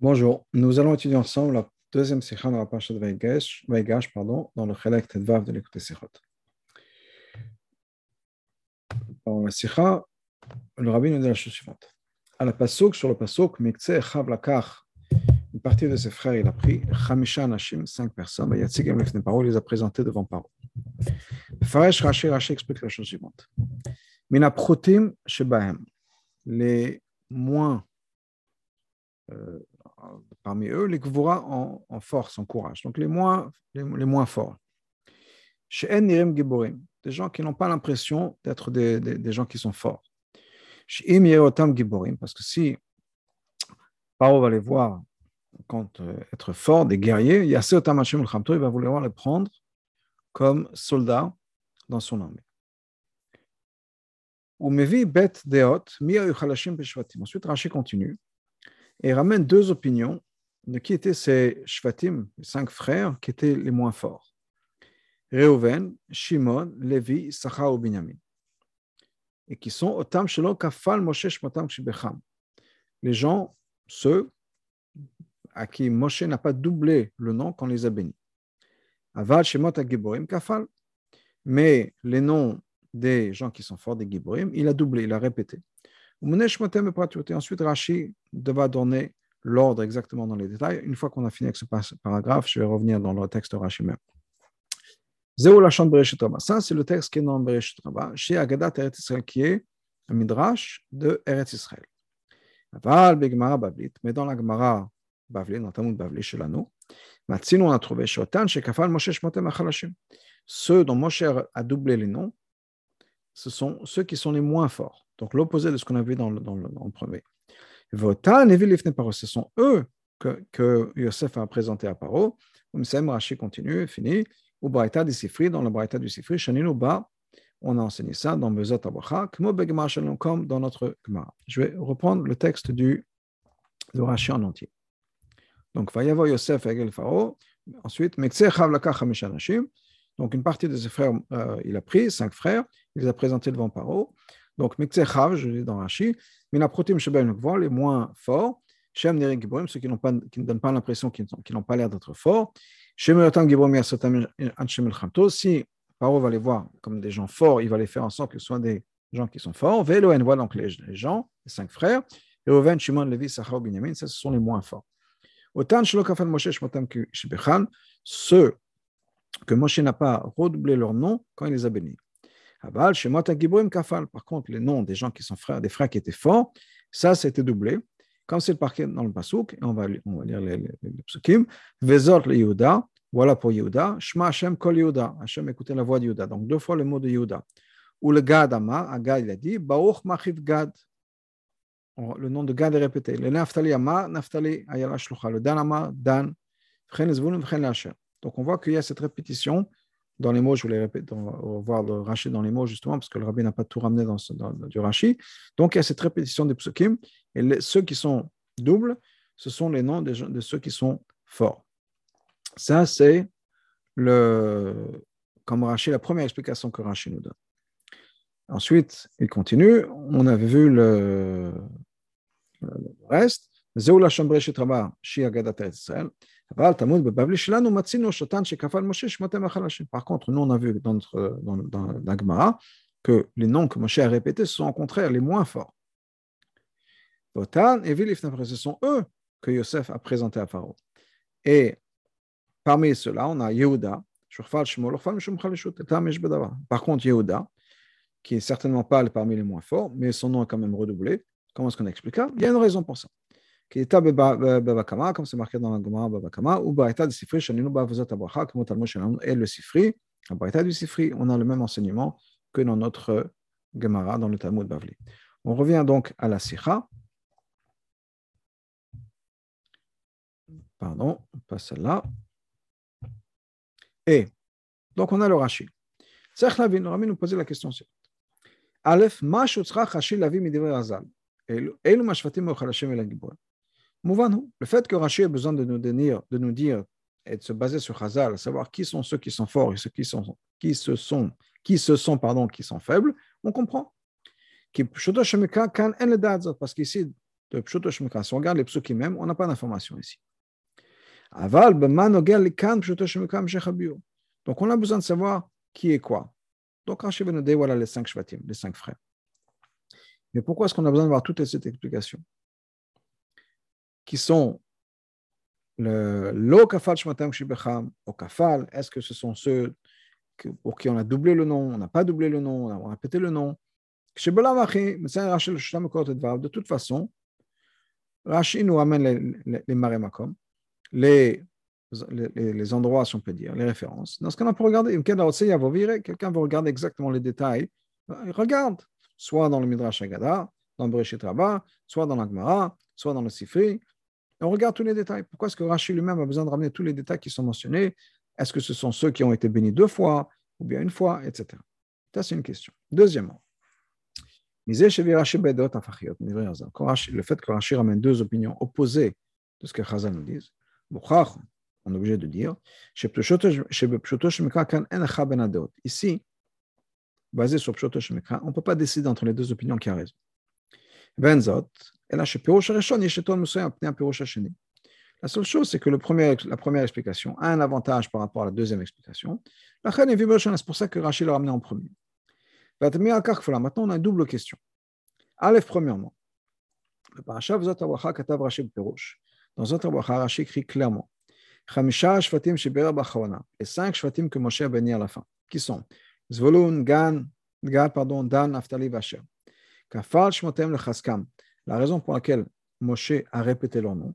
Bonjour, nous allons étudier ensemble la deuxième sikha de la parasha de Vaigash, pardon, dans le Chelek Tedvav de l'écoute Sikhot. Dans la sikha, le rabbi nous dit la chose suivante. À la pasuk, sur le pasuk, Mikse Chav Lakach, une partie de ses frères, il a pris Chamisha Nashim, cinq personnes, et Lefne Paro, il les a présentés devant Paro. Faresh Rashi, Rashi explique la chose suivante. Mina Protim Shebahem, les moins euh, parmi eux, les Gvura en, en, force, en courage. Donc les moins, les, moins forts. Chez Nirim Giborim, des gens qui n'ont pas l'impression d'être des, des, gens qui sont forts. Chez parce que si Paro va les voir quand euh, être fort, des guerriers, il va vouloir les prendre comme soldats dans son armée. Ensuite, Rashi continue et ramène deux opinions de qui étaient ces Shvatim, les cinq frères, qui étaient les moins forts? Reuven, Shimon, Lévi, Sacha ou Binyamin. Et qui sont Otam Shelo Kafal Moshe Shmotam Shibecham. Les gens, ceux à qui Moshe n'a pas doublé le nom qu'on les a bénis. Aval Shemot Agiborim Kafal. Mais les noms des gens qui sont forts des Giborim, il a doublé, il a répété. Ensuite, Rashi devra donner l'ordre exactement dans les détails. Une fois qu'on a fini avec ce paragraphe, je vais revenir dans le texte même. Ça, c'est le texte qui est dans Bereshit Rabba, chez Agadat Eretz Israël, qui est un midrash de Eretz Israël. Mais dans la Gemara Bavli, dans Talmud Bavli, chez l'anneau, on a trouvé Shotan, chez Kafal Moshe Shmotem Achalashim. Ceux dont Moshe a doublé les noms, ce sont ceux qui sont les moins forts. Donc l'opposé de ce qu'on a vu dans le, dans le, dans le premier. Ce sont eux que, que Yosef a présenté à Paro. Umsem Rashi continue, fini. Ou Braïta du Sifri, dans le Braïta du Sifri, Shaninu Ba, on a enseigné ça dans Bezot Abacha, comme dans notre Gemara. Je vais reprendre le texte du, de Rashi en entier. Donc, Vayavo Yosef Egel Pharaon. Ensuite, Mekse Chavlaka Chamisha Nashim. Donc, une partie de ses frères, euh, il a pris, cinq frères, il les a présentés devant Paro. Donc, Mikzechav, je dis dans Rashi, Minaprotim Shebel Nukvor, les moins forts, Shem Neri Giborim, ceux qui, ne donnent pas l'impression qu'ils n'ont pas l'air d'être forts, Shem Yotam Giborim Yasotam Anshem El si Paro va les voir comme des gens forts, il va les faire en sorte que ce soient des gens qui sont forts. Velo voit donc les, gens, les cinq frères, et Oven, Shimon, Levi, Sachar, Binyamin, ça ce sont les moins forts. Autant Shlokafan Moshe Shmotam Shibechan, ceux que Moshe n'a pas redoublé leur nom quand il les a bénis. Par contre, les noms des gens qui sont frères, des frères qui étaient forts, ça, c'était doublé. Comme c'est parquet dans le et on va, on va lire les, Psukim, Vezot le Yehuda, voilà pour Yehuda, Shema Hashem kol Yehuda, Hashem écoutez la voix de Yehuda. Donc deux fois le mot de Yehuda. Ou le Gad Amar, à Gad il a dit, Baruch Machiv Gad. Le nom de Gad est répété. Le Naftali Amar, Naftali Ayala Shlucha. Le Dan Amar, Dan. Donc on voit qu'il y a cette répétition dans les mots, je voulais répéter, va voir le Rashi dans les mots justement, parce que le rabbi n'a pas tout ramené dans, dans, du Rashi. Donc il y a cette répétition des psukim, et ceux qui sont doubles, ce sont les noms de, ceux qui sont forts. Ça, c'est comme la première explication que Rashi nous donne. Ensuite, il continue, on avait vu le, reste. Zéoula Chambre Shetraba, Shi Agadat Israël. Par contre, nous, on a vu dans, notre, dans, Gemara que les noms que Moshe a répétés sont au contraire les moins forts. Ce sont eux que Yosef a présentés à Pharaon. Et parmi ceux-là, on a Yehuda. Par contre, Yehuda, qui est certainement pas parmi les moins forts, mais son nom est quand même redoublé. Comment est-ce qu'on explique ça? Il y a une raison pour ça qui était Babakama, comme c'est marqué dans la Gemara Babakama, ou Baïta du Sifri, Shaninu Bavazat Abraha, comme Talmud Shaninu, et le Sifri, la Baïta du Sifri, on a le même enseignement que dans notre Gemara, dans le Talmud Bavli. On revient donc à la Sikha. Pardon, pas celle-là. Et, donc on a le Rashi. Serch Lavin, Rami nous posait la question suivante. Aleph, ma shutzra chashi lavi midivre azal. Elu mashvatim o chalashim el Le fait que Rashi a besoin de nous, dire, de nous dire et de se baser sur Hazal, savoir qui sont ceux qui sont forts et ceux qui sont, qui se sont, qui se sont, pardon, qui sont faibles, on comprend. Parce qu'ici, de. Si on regarde les psukim même, on n'a pas d'information ici. Mshechabio. Donc on a besoin de savoir qui est quoi. Donc Rashi va nous voilà les cinq shvatim, les cinq frères. Mais pourquoi est-ce qu'on a besoin de voir toutes ces explications? Qui sont le kafal shmatam shibecham, au kafal, est-ce que ce sont ceux pour qui on a doublé le nom, on n'a pas doublé le nom, on a répété le nom? De toute façon, Rashi nous ramène les, les, les les, endroits, si on peut dire, les références. Dans ce cas, on peut regarder. Quelqu'un veut regarder exactement les détails. Il regarde, soit dans le Midrash Agada, dans Bereshit Rabbah, soit dans l'Agmara, soit dans le Sifri. On regarde tous les détails. Pourquoi est-ce que Rashi lui-même a besoin de ramener tous les détails qui sont mentionnés? Est-ce que ce sont ceux qui ont été bénis deux fois ou bien une fois, etc. Ça, c'est une question. Deuxièmement, le fait que Rashi ramène deux opinions opposées de ce que Chazal nous dit, on est obligé de dire, ici, basé sur Pshoto Shemekra, on ne peut pas décider entre les deux opinions qui a raison. La seule chose, c'est que la première explication a un avantage par rapport à la deuxième explication. C'est pour ça que Rachid l'a ramené en premier. Maintenant, on a une double question. Aleph, premièrement, le clairement cinq que Moshe qui sont? Gan, pardon, Dan. La raison pour laquelle Moshe a répété leur nom,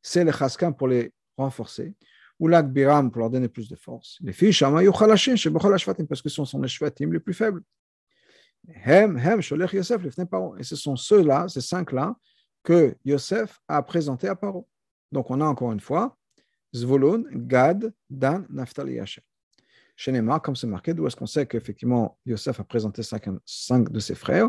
c'est le Chaskam pour les renforcer, ou l'Akbiram pour leur donner plus de force. Les filles parce que ce sont les Shvatim les plus faibles. Hem, Hem, Yosef. Et ce sont ceux-là, ces cinq-là, que Yosef a présenté à Paro. Donc on a encore une fois Zvolun, Gad, Dan, Naftali, Yasher. Chez comme c'est marqué, d'où est-ce qu'on sait qu'effectivement Yosef a présenté cinq, cinq de ses frères?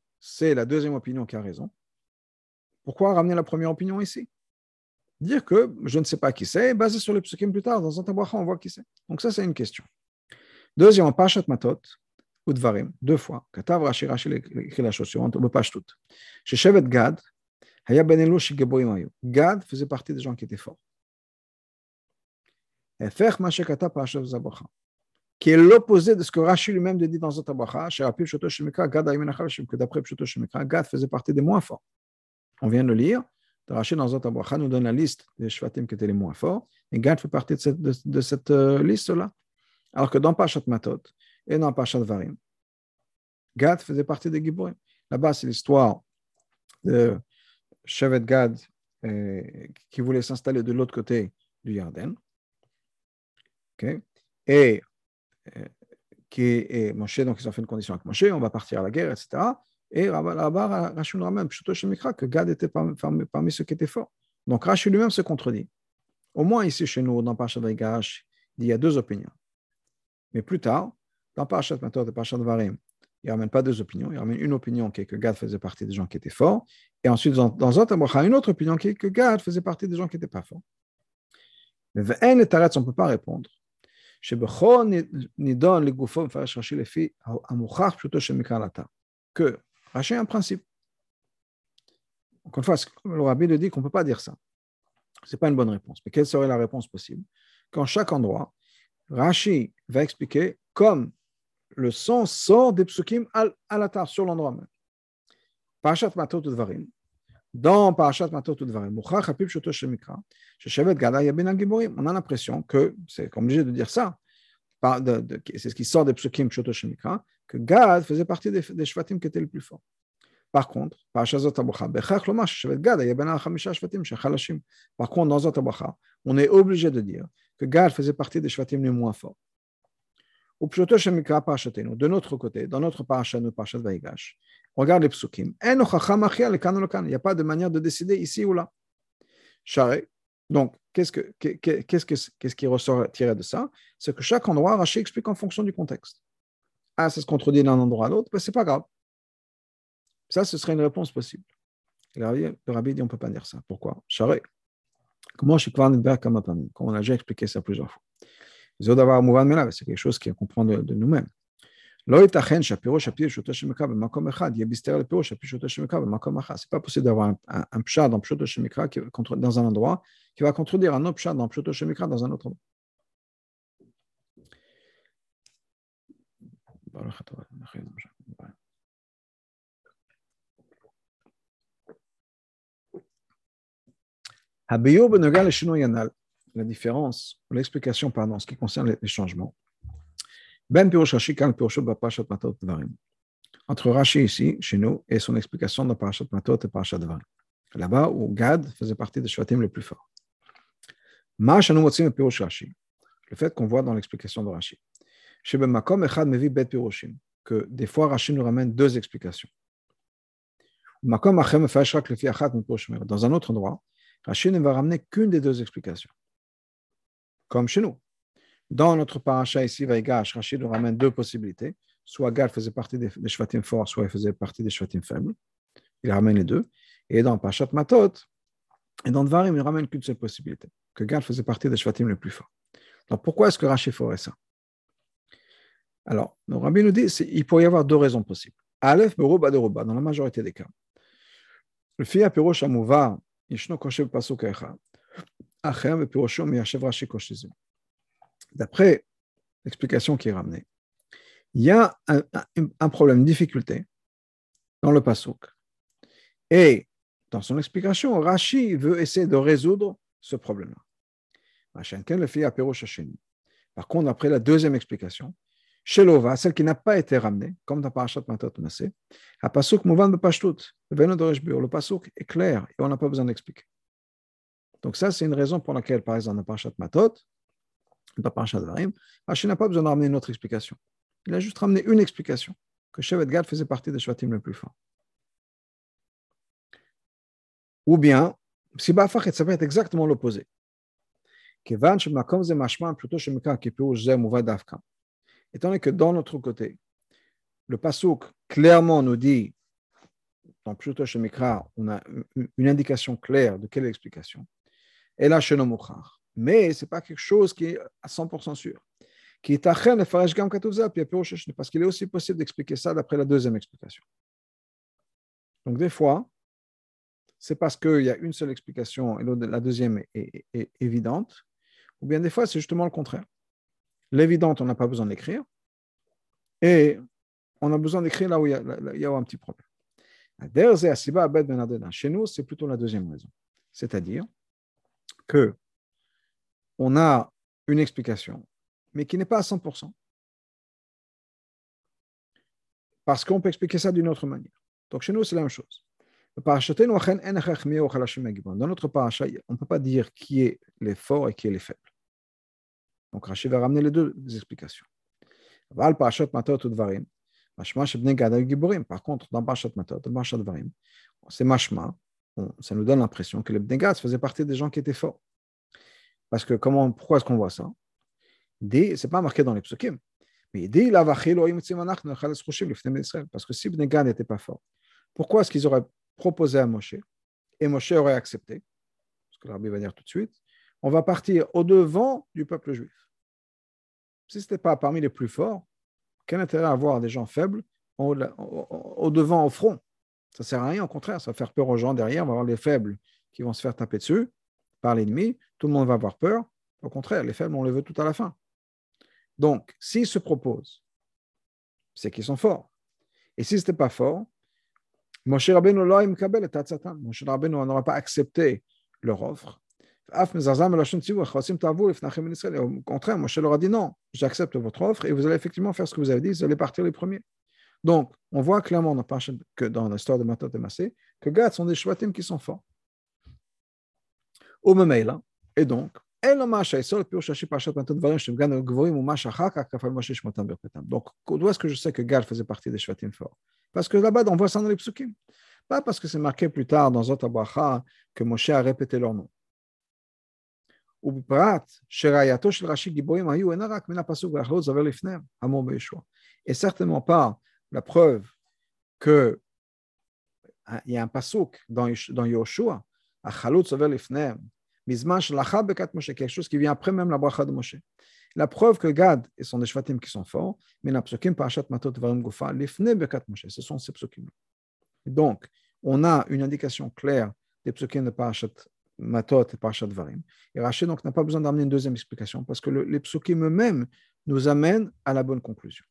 c'est la deuxième opinion qui a raison, pourquoi ramener la première opinion ici? Dire que je ne sais pas qui c'est, basé sur les psukim plus tard, dans un tabacha, on voit qui c'est. Donc ça, c'est une question. Deuxièmement, Pachat Matot, ou Dvarim, deux fois. Katav Rashi Rashi écrit la chose suivante, ou Pashtout. Chez Shevet Gad, Haya Ben Elush Gad faisait partie des gens qui étaient forts. Pachat Zabacha qui est l'opposé de ce que Rashi lui-même dit dans Zotabacha, que d'après Pshoto Gad faisait partie des moins forts. On vient de lire, Rashi dans Zotabacha nous donne la liste des Shvatim qui étaient les moins forts, et Gad fait partie de cette, euh, liste-là. Alors que dans Pachat Matot et dans Pachat Varim, Gad faisait partie des Giborim. Là-bas, c'est l'histoire de Shevet Gad euh, qui voulait s'installer de l'autre côté du Yarden. Et qui est Moshe, donc ils ont fait une condition avec Moshe, on va partir à la guerre, etc. Et là-bas, nous ramène, que Gad était parmi, ceux qui étaient forts. Donc Rachid lui-même se contredit. Au moins ici chez nous, dans Parashat Vaigash, il y a deux opinions. Mais plus tard, dans Parashat Matot et Parashat Varim, il ne ramène pas deux opinions. Il ramène une opinion qui est que Gad faisait partie des gens qui étaient forts. Et ensuite, dans, dans une autre opinion qui est que Gad faisait partie des gens qui n'étaient pas forts. Mais on ne peut pas répondre. שבכל נידון לגופו מפרש רש"י לפי המוכח פשוטו של מקרא לאתר. Que Rashi a un principe. Encore une fois, le rabbi nous dit qu'on ne peut pas dire ça. Ce n'est pas une bonne réponse. Mais quelle serait la réponse possible Qu'en chaque endroit, Rashi va expliquer comme le son sort des psukim à l'atar, sur l'endroit même. Parashat Matot Dvarim, dans Parashat Matot Udvarim, on a l'impression que, c'est obligé de dire ça, c'est ce qui sort des psukim Pshoto Shemikra, que Gad faisait partie des, des shvatim qui étaient les plus forts. Par contre, Par contre, dans Zot on est obligé de dire que Gad faisait partie des shvatim les moins forts. Ou de notre côté, dans notre Parashat, nous Parashat Vaigash, regarde les psukim. Il n'y a pas de manière de décider ici ou là. charé. Donc, qu'est-ce, que, qu'est-ce, que, qu'est-ce qui ressort tiré de ça C'est que chaque endroit, Rashi explique en fonction du contexte. Ah, ça se contredit d'un endroit à l'autre, ben, c'est pas grave. Ça, ce serait une réponse possible. Le rabbi dit on ne peut pas dire ça. Pourquoi Charé. Comment je suis comme on a déjà expliqué ça plusieurs fois. C'est quelque chose qu'on comprend de, de nous-mêmes. לא ייתכן שהפירוש הפי פשוטו של מקרא במקום אחד יהיה בסתר לפירוש הפי פשוטו של מקרא במקום אחר. C'est pas possible d'avoir un, un, un pshat dans pshuto של מקרא dans un endroit qui va contredire un autre pshat dans pshuto של מקרא dans un autre endroit. הביור בנוגע לשינוי הנ"ל, la différence, l'explication, pardon, en ce qui concerne les changements. Ben. Entre Rashi ici, chez nous, et son explication dans Parashat Matot et Parashat Dvarim. Là-bas, où Gad faisait partie des Shvatim les plus forts. Le fait qu'on voit dans l'explication de Rashi. Ben. Que des fois, Rashi nous ramène deux explications. Dans un autre endroit, Rashi ne va ramener qu'une des deux explications. Comme chez nous. Dans notre paracha ici, Vaigash, Rachid nous ramène deux possibilités. Soit Gad faisait partie des, des Shvatim forts, soit il faisait partie des Shvatim faibles. Il ramène les deux. Et dans Parashat Matot, et dans Dvarim, il ramène qu'une seule possibilité, que Gad faisait partie des Shvatim les plus forts. Donc pourquoi est-ce que Rachid ferait ça? Alors, le Rabbi nous dit qu'il pourrait y avoir deux raisons possibles. Aleph, Beruba, Deruba, dans la majorité des cas. Le fia Pirosh Amouva, Yishno Koshev Pasuk d'après l'explication qui est ramenée, il y a un, problème, une difficulté dans le pasouk. Et dans son explication, Rashi veut essayer de résoudre ce problème-là. Par contre, après la deuxième explication, Shelova, celle qui n'a pas été ramenée, comme dans Parashat Matot Massé, le Pasuk est clair et on n'a pas besoin d'expliquer. Donc, ça, c'est une raison pour laquelle, par exemple, dans Parashat Matot, pas Rashi n'a pas besoin de ramener une autre explication. Il a juste ramené une explication, que Shevet Gad faisait partie des Shvatim le plus forts. Ou bien, si Bafachet, ça peut être exactement l'opposé. Étant donné que dans notre côté, le Pasuk clairement nous dit, dans Pluto Shemikra, on a une indication claire de quelle explication. Et là, mais ce n'est pas quelque chose qui est à 100% sûr. Qui est parce qu'il est aussi possible d'expliquer ça d'après la deuxième explication. Donc, des fois, c'est parce qu'il y a une seule explication et la deuxième est, évidente, ou bien des fois, c'est justement le contraire. L'évidente, on n'a pas besoin d'écrire, et on a besoin d'écrire là où il y, il y a un petit problème. Chez nous, c'est plutôt la deuxième raison. C'est-à-dire que on a une explication, mais qui n'est pas à 100%. Parce qu'on peut expliquer ça d'une autre manière. Donc chez nous, c'est la même chose. Dans notre paracha, on ne peut pas dire qui est les forts et qui est les faibles. Donc Rachid va ramener les deux explications. Par contre, dans Parashat Matot, Parashat Varim, c'est mashma, ça nous donne l'impression que les Bnegad faisaient partie des gens qui étaient forts. Parce que comment, pourquoi est-ce qu'on voit ça? Ce n'est pas marqué dans les psukim. Mais parce que si Bnegan n'était pas fort, pourquoi est-ce qu'ils auraient proposé à Moshe et Moshe aurait accepté? Ce que l'Arbi va dire tout de suite. On va partir au-devant du peuple juif. Si ce n'était pas parmi les plus forts, quel intérêt à avoir des gens faibles au-devant, au, front? Ça ne sert à rien, au contraire, ça va faire peur aux gens derrière. On va avoir les faibles qui vont se faire taper dessus par l'ennemi, tout le monde va avoir peur. Au contraire, les faibles, on les veut tout à la fin. Donc, s'ils se proposent, c'est qu'ils sont forts. Et si ce n'était pas fort, Moshe Rabbeinu Rabbeinu n'aura pas accepté leur offre. Au contraire, Moshe leur a dit non, j'accepte votre offre et vous allez effectivement faire ce que vous avez dit, vous allez partir les premiers. Donc, on voit clairement dans, l'histoire de Matot et Massé que Gad sont des shvatim qui sont forts. Et donc, donc, d'où est-ce que je sais que Gal faisait partie des Shvatim forts? Parce que là-bas, on voit ça dans les psukim. Pas parce que c'est marqué plus tard dans Zot que Moshe a répété leur nom. Et certainement pas la preuve que hein, il y a un pasuk dans, dans Yoshua, quelque chose qui vient après même la bracha de Moshe. La preuve que Gad et son des Shvatim qui sont forts, mais la psukim parashat matot varim gufa, lifne bekat Moshe, ce sont ces psukim. Donc, on a une indication claire des psukim de parashat matot et parashat varim. Et Rachid n'a pas besoin d'amener une deuxième explication parce que le, les psukim eux-mêmes nous amènent à la bonne conclusion.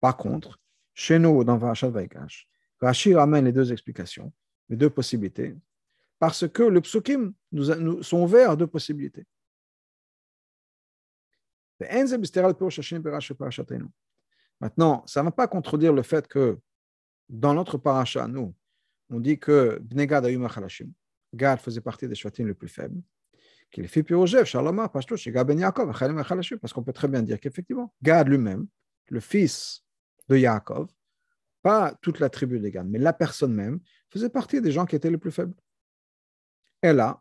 Par contre, chez nous, dans Parashat Vaikash, Rachid ramène les deux explications, les deux possibilités, parce que le psukim nous, sont ouverts à deux possibilités. Maintenant, ça ne va pas contredire le fait que dans notre paracha, nous, on dit que Bnegad Gad faisait partie des Shvatim les plus faibles, qu'il fait Pirojev, Shaloma, Pashto, Shiga Ben Yaakov, parce qu'on peut très bien dire qu'effectivement, Gad lui-même, le fils de Yaakov, pas toute la tribu des mais la personne même, faisait partie des gens qui étaient les plus faibles. Et là,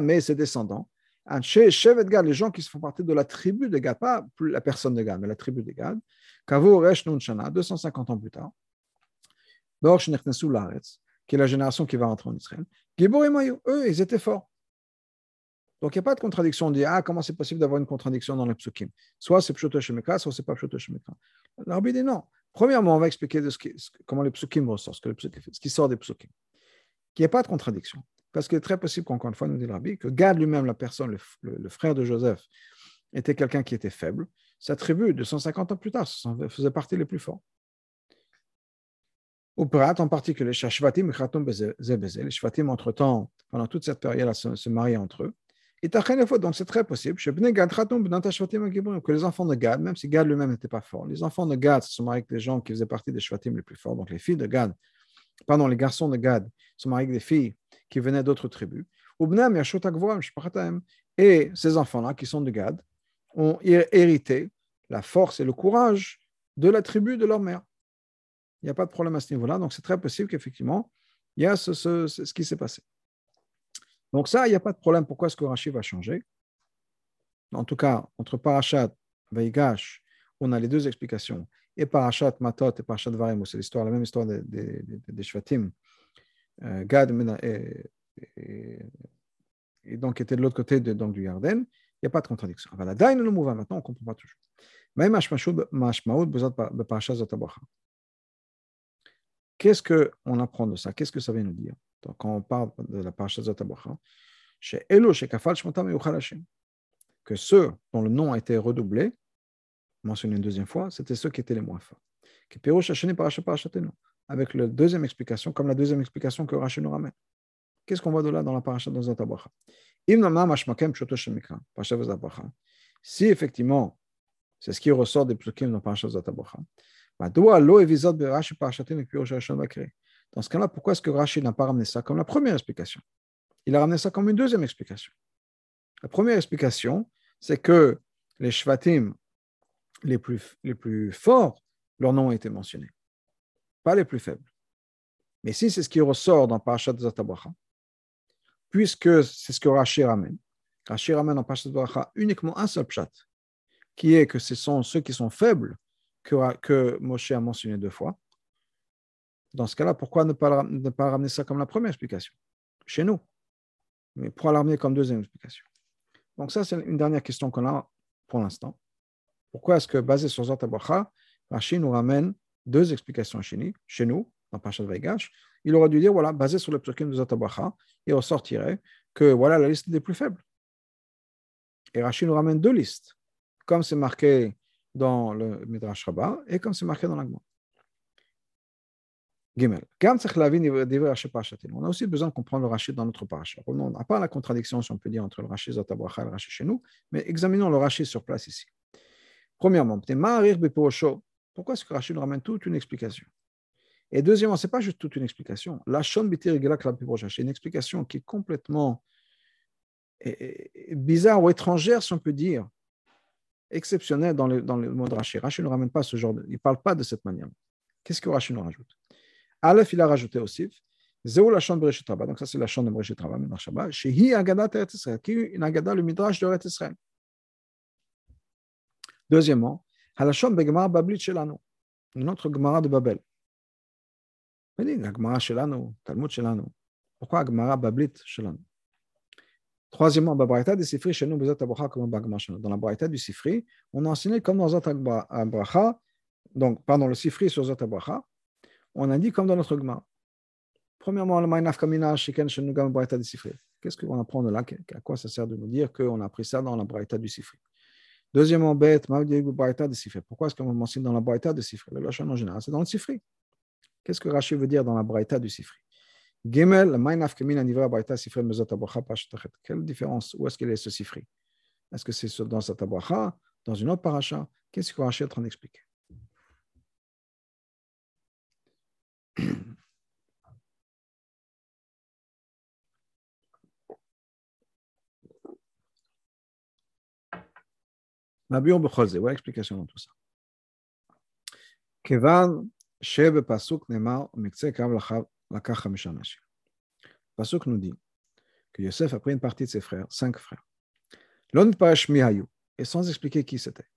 mais ses descendants, les gens qui font partie de la tribu de Gad, pas la personne de Gad, mais la tribu de Gad, Kavo Resh Shana, 250 ans plus tard, qui est la génération qui va rentrer en Israël, eux, ils étaient forts. Donc, il n'y a pas de contradiction. On dit, ah, comment c'est possible d'avoir une contradiction dans les psukim? Soit c'est Pshoto Shemekra, soit c'est pas Pshoto Shemekra. L'arbitre dit non. Premièrement, on va expliquer comment les psukim ressortent, ce, qui sort des psukim. Qu'il n'y ait pas de contradiction. Parce qu'il est très possible qu'encore une fois, nous dit le que Gad lui-même, la personne, le, frère de Joseph, était quelqu'un qui était faible. Sa tribu, 250 ans plus tard, faisait partie les plus forts. Ou Prat en particulier, les Shvatim, entre-temps, pendant toute cette période, se, se mariaient entre eux. Et donc c'est très possible que les enfants de Gad, même si Gad lui-même n'était pas fort, les enfants de Gad se sont mariés avec des gens qui faisaient partie des Shvatim les plus forts, donc les filles de Gad, pardon, les garçons de Gad se mariés avec des filles qui venaient d'autres tribus. Et ces enfants-là, qui sont de Gad, ont hérité la force et le courage de la tribu de leur mère. Il n'y a pas de problème à ce niveau-là, donc c'est très possible qu'effectivement, il y a ce, ce, qui s'est passé. Donc ça, il n'y a pas de problème. Pourquoi est-ce que Rashi va changer? En tout cas, entre Parashat, Vaigash, on a les deux explications. Et Parashat, Matot et Parashat Varim, c'est l'histoire, la même histoire des, Shvatim. Euh, Gad et, et, donc était de l'autre côté donc, du Yarden. Il n'y a pas de contradiction. La le mouvement, maintenant, on ne comprend pas toujours. Qu'est-ce qu'on apprend de ça? Qu'est-ce que ça vient nous dire? Donc, quand on parle de la parasha Zatabacha, chez Elo, Kafal, que ceux dont le nom a été redoublé, mentionné une deuxième fois, c'était ceux qui étaient les moins forts. Avec la deuxième explication, comme la deuxième explication que Rachel nous ramène. Qu'est-ce qu'on voit de là dans la parasha de Zatabacha Si effectivement, c'est ce qui ressort des psukim dans la parasha Zatabacha, dans ce cas-là, pourquoi est-ce que Rashi n'a pas ramené ça comme la première explication? Il a ramené ça comme une deuxième explication. La première explication, c'est que les Shvatim les plus, les plus forts, leur nom a été mentionné, pas les plus faibles. Mais si c'est ce qui ressort dans Parashat Zatabracha, puisque c'est ce que Rashi ramène, Rashi ramène dans Parashat Zatabracha uniquement un seul pshat, qui est que ce sont ceux qui sont faibles que Moshe a mentionné deux fois. Dans ce cas-là, pourquoi ne pas, ne pas ramener ça comme la première explication? Chez nous. Mais pourquoi la ramener comme deuxième explication? Donc ça, c'est une dernière question qu'on a pour l'instant. Pourquoi est-ce que, basé sur Zatabacha, Rachid nous ramène deux explications chez nous, chez nous dans Pachat Vaigash Il aurait dû dire, voilà, basé sur le psukim de Zatabacha, il ressortirait que voilà la liste des plus faibles. Et Rachid nous ramène deux listes. Comme c'est marqué dans le Midrash Rabbah et comme c'est marqué dans l'Agma. On a aussi besoin de comprendre le Rachid dans notre paracha. On n'a pas la contradiction, si on peut dire, entre le Rachid Zatabracha et le Rachid chez nous, mais examinons le Rachid sur place ici. Premièrement, pourquoi est-ce que Rachid nous ramène toute une explication? Et deuxièmement, ce n'est pas juste toute une explication. La c'est une explication qui est complètement bizarre ou étrangère, si on peut dire, exceptionnel dans le, dans le mot Rachid. Rachid ne ramène pas ce genre de. Il ne parle pas de cette manière. Qu'est-ce que Rachid nous rajoute? Aleph, il a rajouté aussi Zéou la chambre Bereshit Rabba. Donc, ça, c'est la chambre de Bereshit Rabba, Midrash Rabba. Shehi Agadat Eretz Israël, qui est une Agada, le Midrash de Eretz Israël. Deuxièmement, Halashon Begemara Bablit Shelanu, une autre Gemara de Babel. La Gemara Shelanu, Talmud Shelanu. Pourquoi Gemara Bablit Shelanu Troisièmement, de Sifri chez nous, Dans la Braïta du Sifri, on a enseigné comme dans Zot donc, pardon, le Sifri sur Zot on a dit comme dans notre Gemara. Premièrement, le Maïnaf Kamina, Shiken Shenugam Braïta du Sifri. Qu'est-ce qu'on apprend de là? À quoi ça sert de nous dire qu'on a appris ça dans la Braïta du Sifri Deuxièmement, Bet, Braïta du Sifri. Pourquoi est-ce qu'on mentionne dans la Braïta du Sifri Le Lachon en général, c'est dans le Sifri. Qu'est-ce que Rachid veut dire dans la Braïta du Sifri Gimel, Maïnaf Kamina, Nivra Braïta Sifri, Mezot Abracha, Pashtachet. Quelle différence? Où est-ce qu'il est ce Sifri Est-ce que c'est dans cette Abracha, dans une autre paracha? Qu'est-ce que Rachid est en train d'expliquer? Mabiur Becholze, voilà l'explication dans tout ça. Kevan Sheb Pasuk Nemar Mikse Kav Lakach Hamisha Nashim. Pasuk nous dit que Yosef a pris une partie de ses frères, cinq frères. L'on parash mihayu, et sans expliquer qui c'était.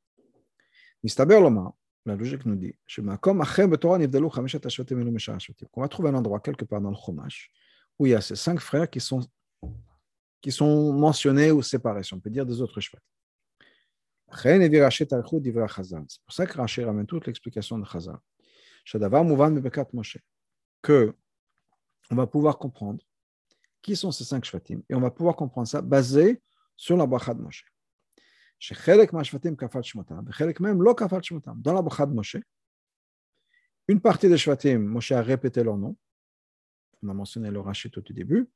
Mistaber Loma, la logique nous dit, qu'on va trouver un endroit quelque part dans le Chumash où il y a ces cinq frères qui sont, qui sont mentionnés ou séparés, si on peut dire, des autres chevaux. C'est pour ça que Rashi ramène toute l'explication de Chazal. Que on va pouvoir comprendre qui sont ces cinq shvatim et on va pouvoir comprendre ça basé sur la bracha de Moshe. Dans la bracha de Moshe, une partie des shvatim, Moshe a répété leur nom. On a mentionné le Rachid au début.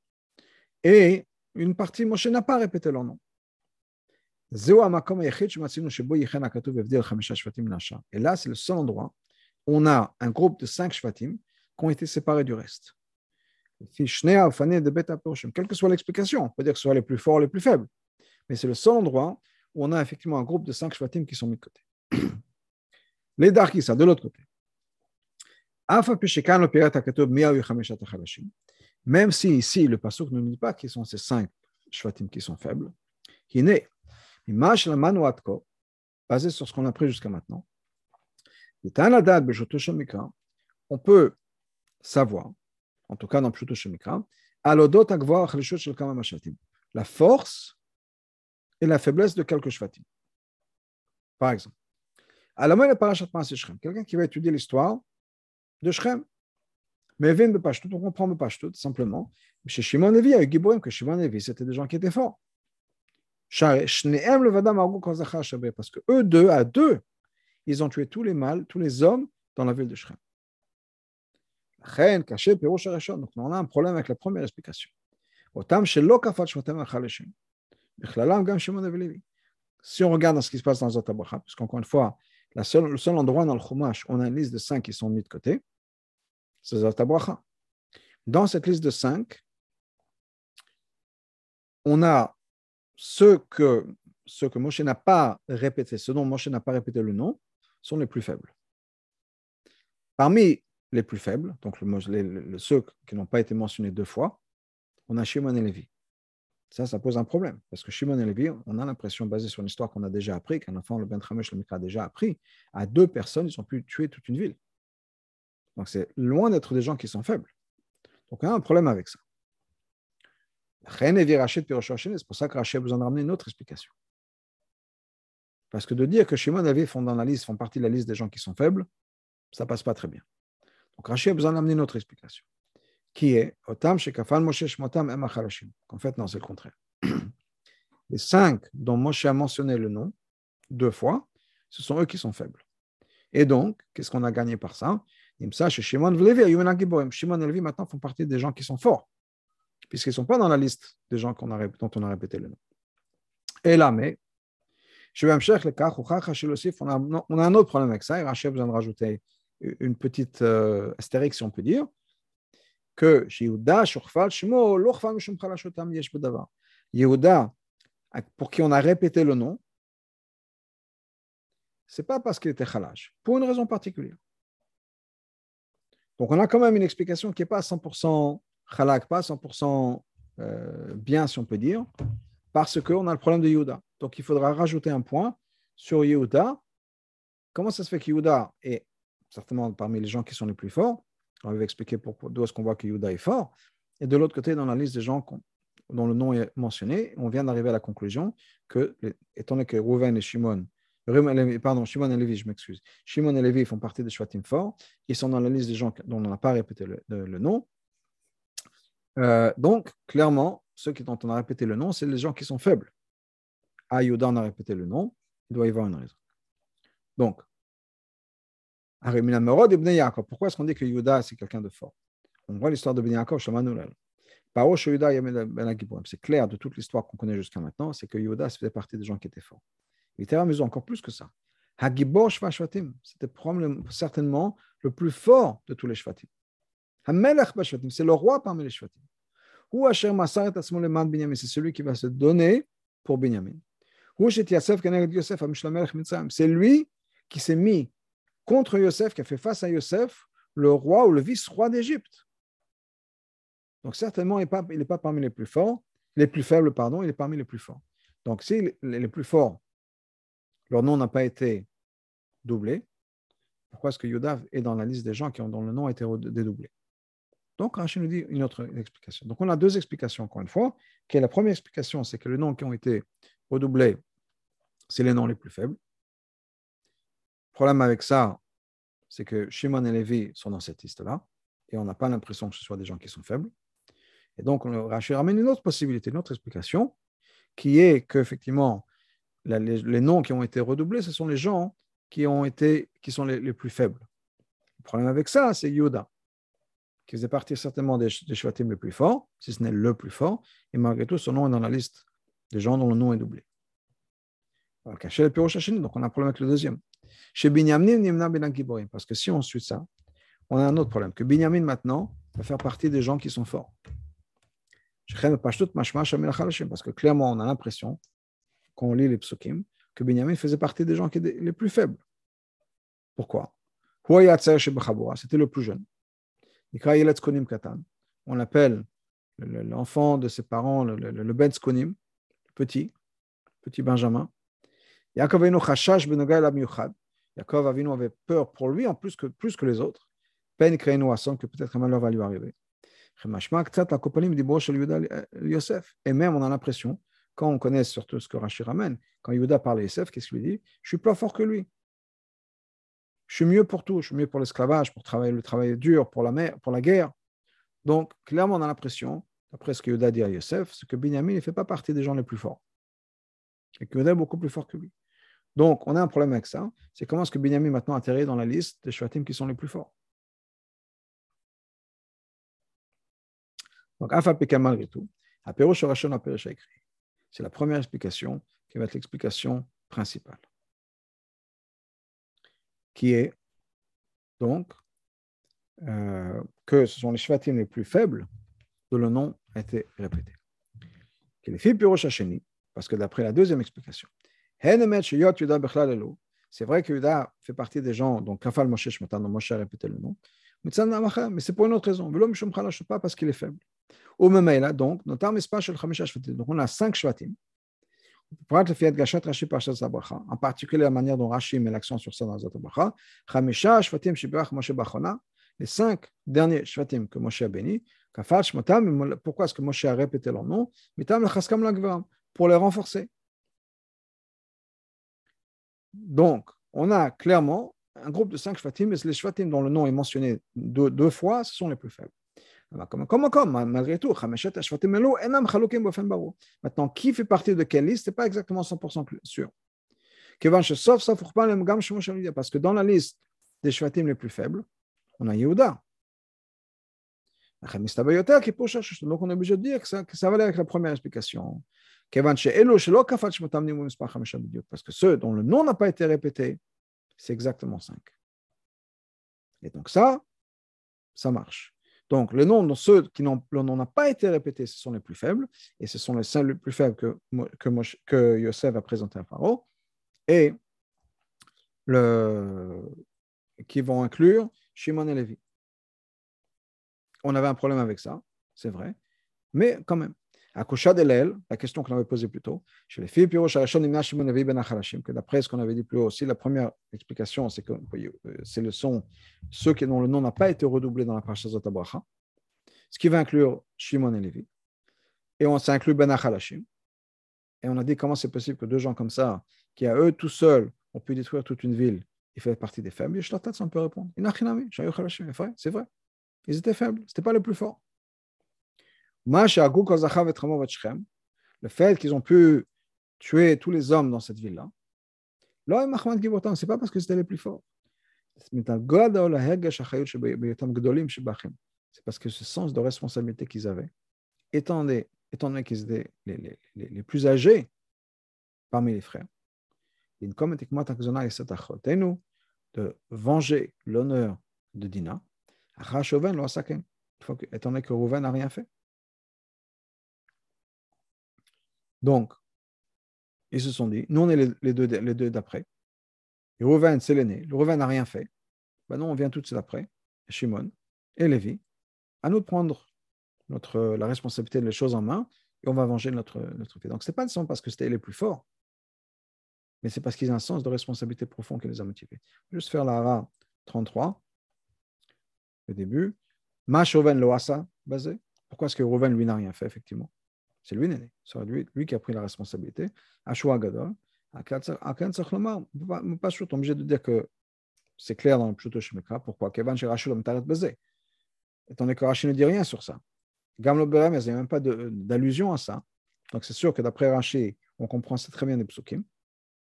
Et une partie, Moshe n'a pas répété leur nom. Et là, c'est le seul endroit où on a un groupe de cinq shvatim qui ont été séparés du reste. Quelle que soit l'explication, on peut dire que ce soit les plus forts ou les plus faibles, mais c'est le seul endroit où on a effectivement un groupe de cinq shvatim qui sont mis de côté. Les darkisa, de l'autre côté. Même si ici, le pasuk ne nous dit pas qui sont ces cinq shvatim qui sont faibles, qui naît basé sur ce qu'on a pris jusqu'à maintenant, on peut savoir, en tout cas dans Pshuto Shemikra, la force et la faiblesse de quelques shvatim. Par exemple, quelqu'un qui va étudier l'histoire de Shrem, mais vient de Pashtout, on comprend Pashtout simplement. Chez Shimon Levi, avec Giborim, que Shimon Levi, c'était des gens qui étaient forts. Parce que eux deux, à deux, ils ont tué tous les mâles, tous les hommes dans la ville de Shrem. Donc on a un problème avec la première explication. Si on regarde ce qui se passe dans Zotabracha, parce qu'encore une fois, le seul endroit dans le Chumash, on a une liste de cinq qui sont mis de côté, c'est Zotabracha. Dans cette liste de cinq, on a ceux que, Moshe n'a pas répété, ceux dont Moshe n'a pas répété le nom, sont les plus faibles. Parmi les plus faibles, donc ceux qui n'ont pas été mentionnés deux fois, on a Shimon et Lévi. Ça, ça pose un problème, parce que Shimon et Lévi, on a l'impression, basée sur une histoire qu'on a déjà appris, qu'un enfant, le Ben Tramesh, le Mikra, a déjà appris, à deux personnes, ils ont pu tuer toute une ville. Donc c'est loin d'être des gens qui sont faibles. Donc on a un problème avec ça. C'est pour ça que Rachid a besoin de ramener une autre explication. Parce que de dire que Shimon et Lévi font dans la liste, font partie de la liste des gens qui sont faibles, ça passe pas très bien. Donc Rachid a besoin d'amener une autre explication, qui est Otam Shekafan Moshe Shmotam Emachalashim. En fait, non, c'est le contraire. Les cinq dont Moshe a mentionné le nom deux fois, ce sont eux qui sont faibles. Et donc, qu'est-ce qu'on a gagné par ça? Shimon et Lévi maintenant font partie des gens qui sont forts puisqu'ils ne sont pas dans la liste des gens dont on a répété le nom. Et là, mais, on a, on a un autre problème avec ça, et Rachel a besoin de rajouter une petite euh, astérix, si on peut dire, que Yehuda, pour qui on a répété le nom, c'est pas parce qu'il était chalash, pour une raison particulière. Donc on a quand même une explication qui n'est pas à 100% Chalak, pas 100% euh, bien, si on peut dire, parce qu'on a le problème de Yehuda. Donc, il faudra rajouter un point sur Yehuda. Comment ça se fait que Yehuda est certainement parmi les gens qui sont les plus forts? On va expliquer d'où est-ce qu'on voit que Yehuda est fort. Et de l'autre côté, dans la liste des gens dont le nom est mentionné, on vient d'arriver à la conclusion que, étant donné que Rouven et Shimon, pardon, Shimon et Lévi, je m'excuse, Shimon et Lévi font partie des Shvatim forts, ils sont dans la liste des gens dont on n'a pas répété le, nom. Euh, donc, clairement, ceux qui dont on a répété le nom, c'est les gens qui sont faibles. À Yuda, on a répété le nom, il doit y avoir une raison. Donc, pourquoi est-ce qu'on dit que Yuda, c'est quelqu'un de fort? On voit l'histoire de Ben Yaakov, c'est clair de toute l'histoire qu'on connaît jusqu'à maintenant, c'est que Yehuda faisait partie des gens qui étaient forts. Il était amusant encore plus que ça. C'était certainement le plus fort de tous les Shvatim. C'est le roi parmi les Shvatim. C'est celui qui va se donner pour Binyamin. C'est lui qui s'est mis contre Yosef, qui a fait face à Yosef, le roi ou le vice-roi d'Égypte. Donc certainement, il n'est pas, parmi les plus forts, les plus faibles, pardon, il est parmi les plus forts. Donc si les, plus forts, leur nom n'a pas été doublé, pourquoi est-ce que Yodav est dans la liste des gens qui ont, dont le nom a été dédoublé? Donc Rachid nous dit une autre explication. Donc on a deux explications, encore une fois. Qui la première explication, c'est que les noms qui ont été redoublés, c'est les noms les plus faibles. Le problème avec ça, c'est que Shimon et Lévi sont dans cette liste-là, et on n'a pas l'impression que ce soit des gens qui sont faibles. Et donc, Rachid ramène une autre possibilité, une autre explication, qui est qu'effectivement, les, noms qui ont été redoublés, ce sont les gens qui, ont été, qui sont les, plus faibles. Le problème avec ça, c'est Yoda, qui faisait partie certainement des, des les plus forts, si ce n'est le plus fort, et malgré tout, son nom est dans la liste des gens dont le nom est doublé. Donc, on a un problème avec le deuxième. Chez Binyamin, parce que si on suit ça, on a un autre problème, que Binyamin maintenant va faire partie des gens qui sont forts. Parce que clairement, on a l'impression, quand on lit les psukim, que Benjamin faisait partie des gens qui étaient les plus faibles. Pourquoi? C'était le plus jeune. On l'appelle l'enfant de ses parents, le Ben Skonim, petit, petit Benjamin. Yaakov Avinu avait peur pour lui en plus que, plus que les autres. Peine que peut-être un malheur va lui arriver. Et même, on a l'impression, quand on connaît surtout ce que Rashi ramène, quand Yehuda parle à Yosef, qu'est-ce qu'il dit? Je suis plus fort que lui. Je suis mieux pour tout. Je suis mieux pour l'esclavage, pour travailler, le travail dur, pour la, mer, pour la guerre. Donc, clairement, on a l'impression, d'après ce que Yehuda dit à Yosef, c'est que Binyamin ne fait pas partie des gens les plus forts. Et que Yehuda est beaucoup plus fort que lui. Donc, on a un problème avec ça. C'est comment est-ce que Binyamin maintenant atterrit dans la liste des Shvatim qui sont les plus forts? Donc, malgré tout, c'est la première explication qui va être l'explication principale, qui est donc euh, que ce sont les shvatim les plus faibles dont le nom a été répété. parce que d'après la deuxième explication, c'est vrai que Yuda fait partie des gens, donc Kafal Moshe maintenant Moshe a répété le nom, mais c'est pour une autre raison. Pas parce qu'il est faible. Donc, donc on a cinq shvatim. En particulier la manière dont Rashi met l'accent sur ça dans Zot Bracha. Les cinq derniers shvatim que Moshe a bénis. Pourquoi est-ce que Moshe a répété leur nom? Pour les renforcer. Donc, on a clairement un groupe de cinq shvatim, et les shvatim dont le nom est mentionné deux, deux fois, ce sont les plus faibles. Malgré tout, Maintenant, qui fait partie de quelle liste, ce n'est pas exactement 100% sûr. Parce que dans la liste des shvatim les plus faibles, on a Yehuda. Donc on est obligé de dire que ça, que ça va aller avec la première explication. Parce que ceux dont le nom n'a pas été répété, c'est exactement 5. Et donc ça, ça marche. Donc, le nom de ceux qui n'ont, pas été répété, ce sont les plus faibles, et ce sont les les plus faibles que, que, Yosef a présenté à Pharaon, et qui vont inclure Shimon et Lévi. On avait un problème avec ça. c'est vrai, mais quand même. À Kosha Delel, la question qu'on avait posée plus tôt, chez les filles, ben que d'après ce qu'on avait dit plus haut aussi, la première explication, c'est que euh, ce le sont ceux dont le nom n'a pas été redoublé dans la parasha Zotabracha, ce qui va inclure Shimon et Lévi. Et on s'inclut Ben Achalashim. Et on a dit comment c'est possible que deux gens comme ça, qui à eux tout seuls ont pu détruire toute une ville, ils font partie des faibles. Je tête, on peut répondre. C'est vrai. Ils étaient faibles. Ce n'était pas le plus fort. Le fait qu'ils ont pu tuer tous les hommes dans cette ville-là, ce n'est pas parce que c'était les plus forts. C'est parce que ce sens de responsabilité qu'ils avaient, étant donné, étant donné qu'ils étaient les, plus âgés parmi les frères, de venger l'honneur de Dina, étant donné que Rouven n'a rien fait. Donc, ils se sont dit, nous on est les, deux, les d'après. Et Rouven, c'est l'aîné. Le Rouven n'a rien fait. Ben non, on vient tout de suite après. Shimon et Lévi. À nous de prendre notre, la responsabilité des choses en main et on va venger notre, notre. Donc, ce n'est pas sens parce que c'était les plus forts, mais c'est parce qu'ils ont un sens de responsabilité profond qui les a motivés. Juste faire la Hara 33, le début. Ma Rouven Loasa, basé. Pourquoi est-ce que Rouven, lui, n'a rien fait, effectivement? C'est lui l'aîné. C'est lui, lui qui a pris la responsabilité. Ashua Gadol. Peut pas obligé de dire que c'est clair dans le Pshuto Shemekra. Pourquoi Kevan Shirashul Mtaret Bazé. Étant donné que Rashi ne dit rien sur ça. Gamlo Berem, il n'y a même pas d'allusion à ça. Donc c'est sûr que d'après Rashi, on comprend très bien les psukim.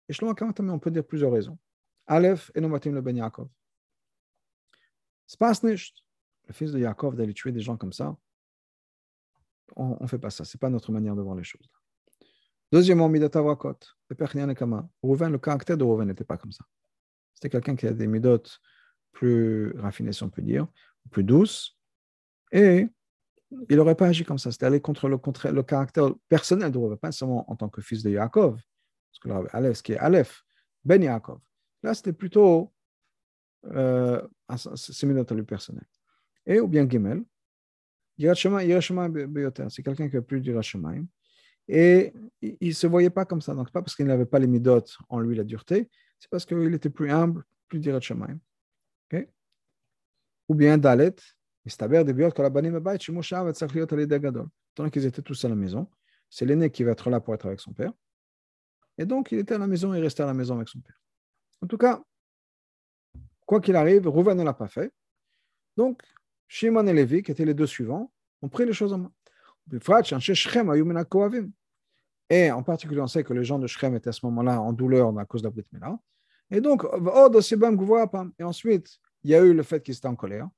Et Shlomo on peut dire plusieurs raisons. Aleph, Enomatim le Ben Yaakov. Spasnisht, le fils de Yaakov, d'aller tuer des gens comme ça, on ne fait pas ça. Ce n'est pas notre manière de voir les choses. Deuxièmement, le caractère de Rouven n'était pas comme ça. C'était quelqu'un qui a des midotes plus raffinées, si on peut dire, plus douces. Et il n'aurait pas agi comme ça. C'était aller contre le, contre le caractère personnel de Rouven, pas seulement en tant que fils de Yaakov, parce que là, Aleph, qui est Aleph, Ben Yaakov. Là, c'était plutôt euh, ses midotes lui personnel. Et ou bien Gimel, Hiroshima Bioter, c'est quelqu'un qui a plus d'Hiroshima. Et il ne se voyait pas comme ça. Donc, pas parce qu'il n'avait pas les midotes en lui, la dureté, c'est parce qu'il était plus humble, plus d'Hiroshima. Okay? Ou bien Dalet, Mistaber de Biot, Kolabanim Abayt, Shimushav, et Sakliot, Alida Gadol. Tant qu'ils étaient tous à la maison, c'est l'aîné qui va être là pour être avec son père. Et donc, il était à la maison, il restait à la maison avec son père. En tout cas, quoi qu'il arrive, Rouven ne l'a pas fait. Donc, Shimon et Lévi, qui étaient les deux suivants, ont pris les choses en main. Et en particulier, on sait que les gens de Shrem étaient à ce moment-là en douleur à cause de la Brit. Et donc, et ensuite, il y a eu le fait qu'ils étaient en colère.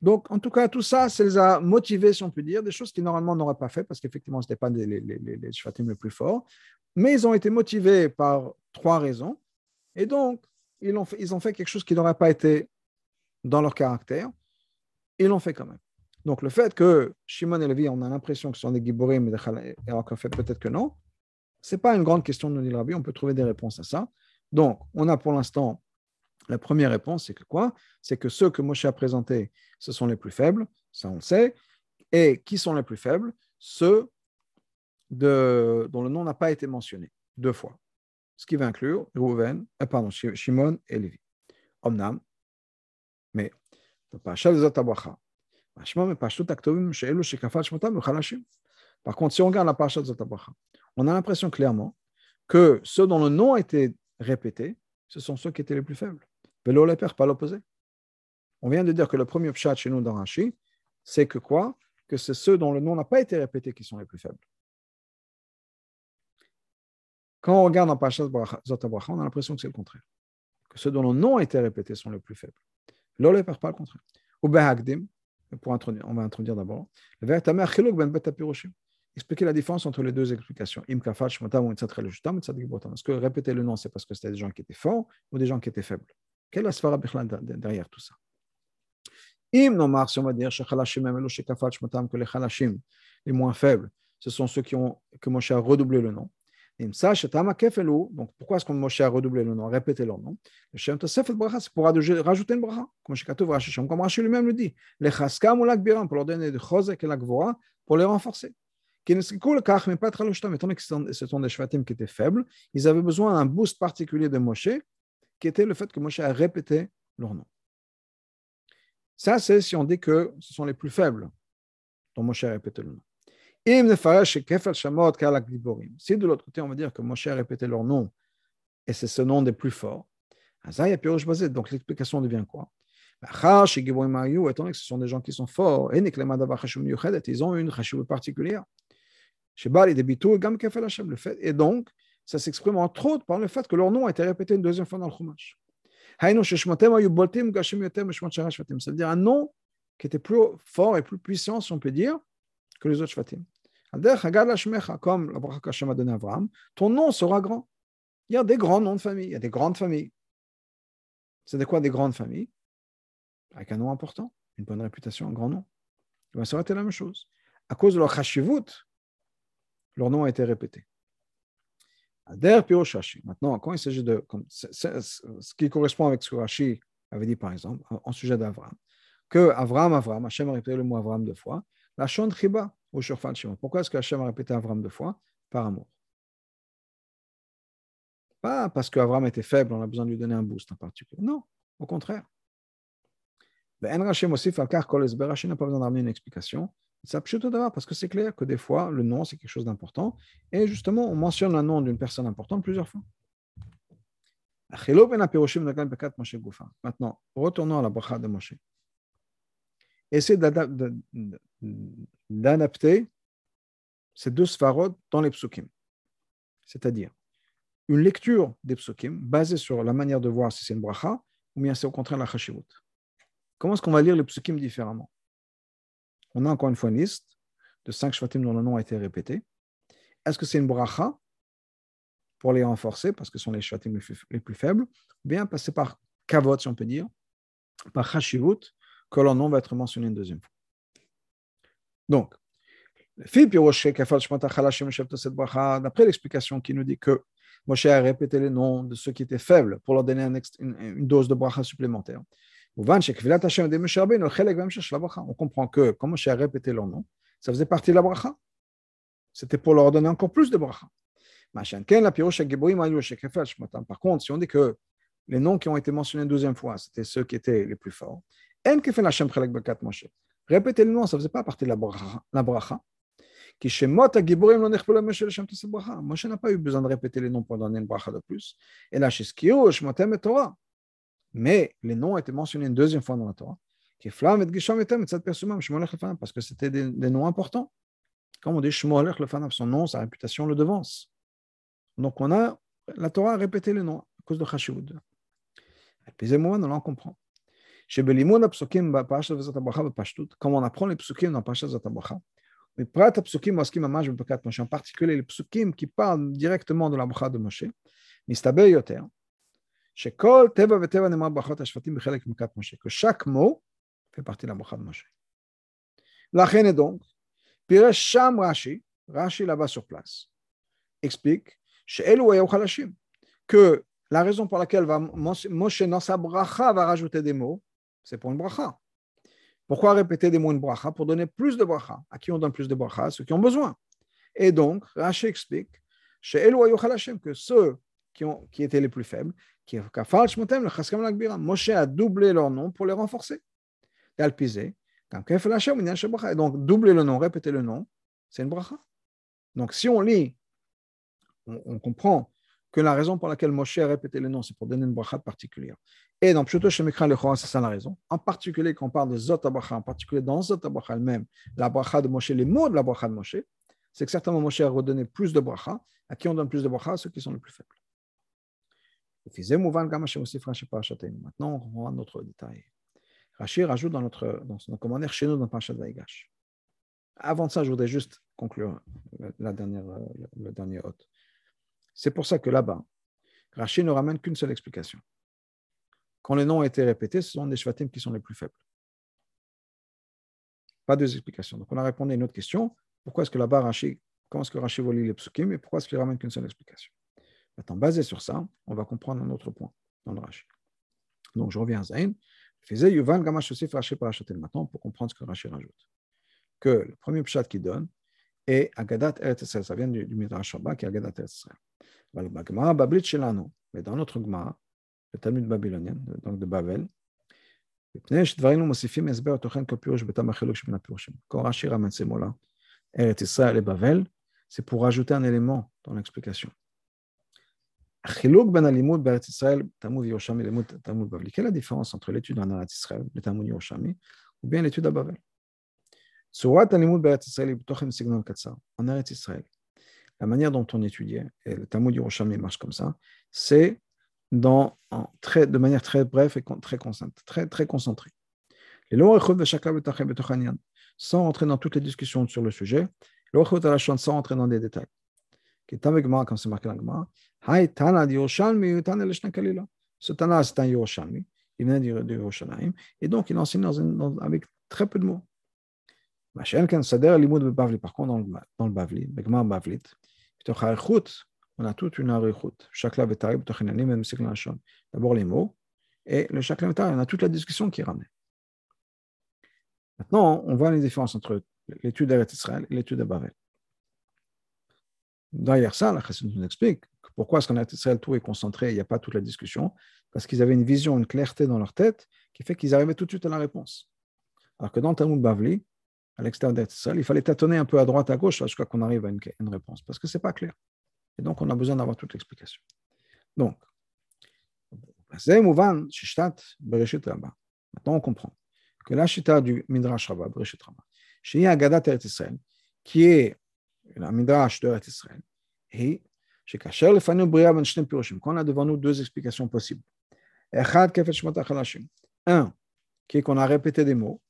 Donc, en tout cas, tout ça, ça les a motivés, si on peut dire, des choses qu'ils normalement n'auraient pas fait, parce qu'effectivement, ce n'étaient pas les, les, les, plus forts. Mais ils ont été motivés par trois raisons. Et donc, ils ont fait quelque chose qui n'aurait pas été dans leur caractère ils l'ont fait quand même. Donc le fait que Shimon et Levi, on a l'impression que ce sont des giborim, et encore fait peut-être que non, ce n'est pas une grande question de le Rabbi, on peut trouver des réponses à ça. Donc, on a pour l'instant la première réponse, c'est que quoi? C'est que ceux que Moshe a présentés, ce sont les plus faibles, ça on le sait. Et qui sont les plus faibles? Ceux dont le nom n'a pas été mentionné deux fois. Ce qui va inclure Reuven, euh, pardon, Shimon et Lévi. Omnam, par contre, si on regarde la parasha de Zotabracha, on a l'impression clairement que ceux dont le nom a été répété, ce sont ceux qui étaient les plus faibles. Les pères, pas l'opposé. On vient de dire que le premier pshat chez nous dans Rashi, c'est que quoi? Que c'est ceux dont le nom n'a pas été répété qui sont les plus faibles. Quand on regarde dans Parashat Zotabracha, on a l'impression que c'est le contraire. Que ceux dont le nom a été répété sont les plus faibles. L'olé pas le contraire. Ou Behagdim, pour introduire, on va introduire d'abord. Le Vertamer Chiluk ben Expliquer la différence entre les deux explications. Im Jutam, Tzadik Botam. Est-ce que répéter le nom, c'est parce que c'était des gens qui étaient forts ou des gens qui étaient faibles? Quelle est la sphara derrière tout ça? Im Nomar, si on va dire, que les Chalashim, les moins faibles, ce sont ceux qui ont, que Moshe a redoublé le nom. Donc, pourquoi est-ce qu'on Moshe a redoublé le nom, répété nom? Le Shem Tosefet Bracha, c'est pour rajouter une bracha, comme Shekatov Rashi Shem, comme Rashi lui-même le dit. Pour leur donner de Chozek et l'Akvora, pour les renforcer. Étant donné que ce sont des Shvatim qui étaient faibles, ils avaient besoin d'un boost particulier de Moshe, qui était le fait que Moshe a répété leur nom. Ça, c'est si on dit que ce sont les plus faibles dont Moshe a répété le nom. Si de l'autre côté, on va dire que Moshe a répété leur nom et c'est ce nom des plus forts, donc l'explication devient quoi? Étant donné que ce sont des gens qui sont forts, ils ont une chashivut particulière. Et donc, ça s'exprime entre autres par le fait que leur nom a été répété une deuxième fois dans le Chumash. C'est-à-dire un nom qui était plus fort et plus puissant, si on peut dire, que les autres Shvatim. Comme la bracha qu'Hachem a donné à Abraham, ton nom sera grand. Il y a des grands noms de famille, il y a des grandes familles. C'est de quoi des grandes familles? Avec un nom important, une bonne réputation, un grand nom. ça aurait été la même chose. À cause de leur chashivut, leur nom a été répété. Maintenant, quand il s'agit de. ce qui correspond avec ce que Rashi avait dit, par exemple, en, sujet d'Avram, que Avram, Avram, Hachem a répété le mot Avram deux fois, la Chiba, pourquoi est-ce qu'Hachem a répété Avram deux fois? Par amour. Pas parce qu'Avram était faible, on a besoin de lui donner un boost en particulier. Non, au contraire. Ben, Rashi n'a pas besoin d'amener une explication. C'est parce que c'est clair que des fois, le nom, c'est quelque chose d'important. Et justement, on mentionne le nom d'une personne importante plusieurs fois. Maintenant, retournons à la bracha de Moshe. Essayez d'adapter ces deux sfarod dans les psukim. C'est-à-dire une lecture des psukim basée sur la manière de voir si c'est une bracha ou bien c'est au contraire la chashivut. Comment est-ce qu'on va lire les psukim différemment? On a encore une fois une liste de cinq shvatim dont le nom a été répété. Est-ce que c'est une bracha pour les renforcer parce que ce sont les shvatim les plus faibles ou bien passer par kavot, si on peut dire, par chashivut, que leur nom va être mentionné une deuxième fois. Donc, d'après l'explication qui nous dit que Moshe a répété les noms de ceux qui étaient faibles pour leur donner une, dose de bracha supplémentaire. On comprend que quand Moshe a répété leur nom, ça faisait partie de la bracha. C'était pour leur donner encore plus de bracha. Par contre, si on dit que les noms qui ont été mentionnés une deuxième fois, c'était ceux qui étaient les plus forts, Répétez le nom, ça ne faisait pas partie de la bracha. Moshe n'a pas eu besoin de répéter les noms pour donner une bracha de plus. Torah. Mais les noms étaient mentionnés une deuxième fois dans la Torah. Parce que c'était des, noms importants. Comme on dit, son nom, sa réputation le devance. Donc on a, la Torah répété les noms à cause de. Et puis, on en comprend. Comme on apprend les psukim dans Pasha Zatabacha, mais prat psukim maskim amash bekat Moshe, en particulier les psukim qui parlent directement de la bracha de Moshe, מסתבר יותר, שכל טבע וטבע נאמר ברכות השבטים בחלק מכת משה, que chaque mot fait partie de la bracha de Moshe. לכן et donc, פירש שם רש"י, רש"י là-bas sur place, explique שאלו היו חלשים, que la raison pour laquelle va, Moshe dans sa bracha va rajouter des mots, c'est pour une bracha. Pourquoi répéter des mots une bracha Pour donner plus de bracha. À qui on donne plus de bracha Ceux qui ont besoin? Et donc, Rashi explique que ceux qui, ont, qui étaient les plus faibles, Moshe a doublé leur nom pour les renforcer. Et donc, doubler le nom, répéter le nom, c'est une bracha. Donc, si on lit, on comprend que la raison pour laquelle Moshe a répété le nom, c'est pour donner une bracha particulière. Et dans Pshuto Shemikra le c'est ça la raison. En particulier, quand on parle de Zot bracha, en particulier dans Zot bracha elle-même, la bracha de Moshe, les mots de la bracha de Moshe, c'est que certainement Moshe a redonné plus de bracha. À qui on donne plus de bracha Ceux qui sont les plus faibles. Maintenant, on voit notre détail. Rachir rajoute dans notre, dans son commentaire chez nous dans Parashat Vaigash. Avant ça, je voudrais juste conclure la dernière, le dernier hôte. C'est pour ça que là-bas, Rachid ne ramène qu'une seule explication. Quand les noms ont été répétés, ce sont les shvatim qui sont les plus faibles. Pas deux explications. Donc on a répondu à une autre question. Pourquoi est-ce que là-bas, Rachid comment est-ce que Rashi voit les psukim et pourquoi est-ce qu'il ramène qu'une seule explication? Maintenant, basé sur ça, on va comprendre un autre point dans le Rashi. Donc, je reviens à Zayn. Faisait Yuvan Gamash Rashi Parachatel maintenant pour comprendre ce que Rashi rajoute. Que le premier pshat qu'il donne est Agadat Eretz Ça vient du, Midrash Shabbat qui est Agadat Eretz Mais dans notre Gemara, le Talmud babylonien, donc de Babel, ramène ces mots-là, Israël et c'est pour rajouter un élément dans l'explication. Quelle est la différence entre l'étude en Israël, ou bien l'étude Babel? En Eretz Israël, la manière dont on étudiait, et le Talmud Yerushalmi marche comme ça, c'est dans, de manière très brève et très, très, très concentrée. Sans rentrer dans toutes les discussions sur le sujet, sans rentrer dans des détails. Comme c'est marqué dans Gemara, ce Tana, c'est un Yerushalmi, il vient de Yerushalayim, et donc il enseigne dans dans, avec très peu de mots. Par contre, dans le, dans le Bavli, Begmar Bavlit, on a toute une arichut. D'abord les mots, et le shakla on a toute la discussion qui est ramenée. Maintenant, on voit les différences entre l'étude d'Eretz Israël et l'étude de Babel. Derrière ça, la Chassid nous explique pourquoi est-ce qu'en Eretz Israël tout est concentré, il n'y a pas toute la discussion, parce qu'ils avaient une vision, une clarté dans leur tête qui fait qu'ils arrivaient tout de suite à la réponse. Alors que dans Talmud Bavli, à l'extérieur Israël, il fallait tâtonner un peu à droite, à gauche, jusqu'à qu'on arrive à une, réponse, parce que ce n'est pas clair. Et donc, on a besoin d'avoir toute l'explication. Donc, maintenant, on comprend que la chita du Midrash Rabbah, Bereshit Rabbah, chez Agadat Eretz qui est la Midrash de Eretz Israël, et chez Kacher, le Fanu Bria Ben Shnem Piroshim, qu'on a devant nous deux explications possibles. Un, qui est qu'on a répété des mots,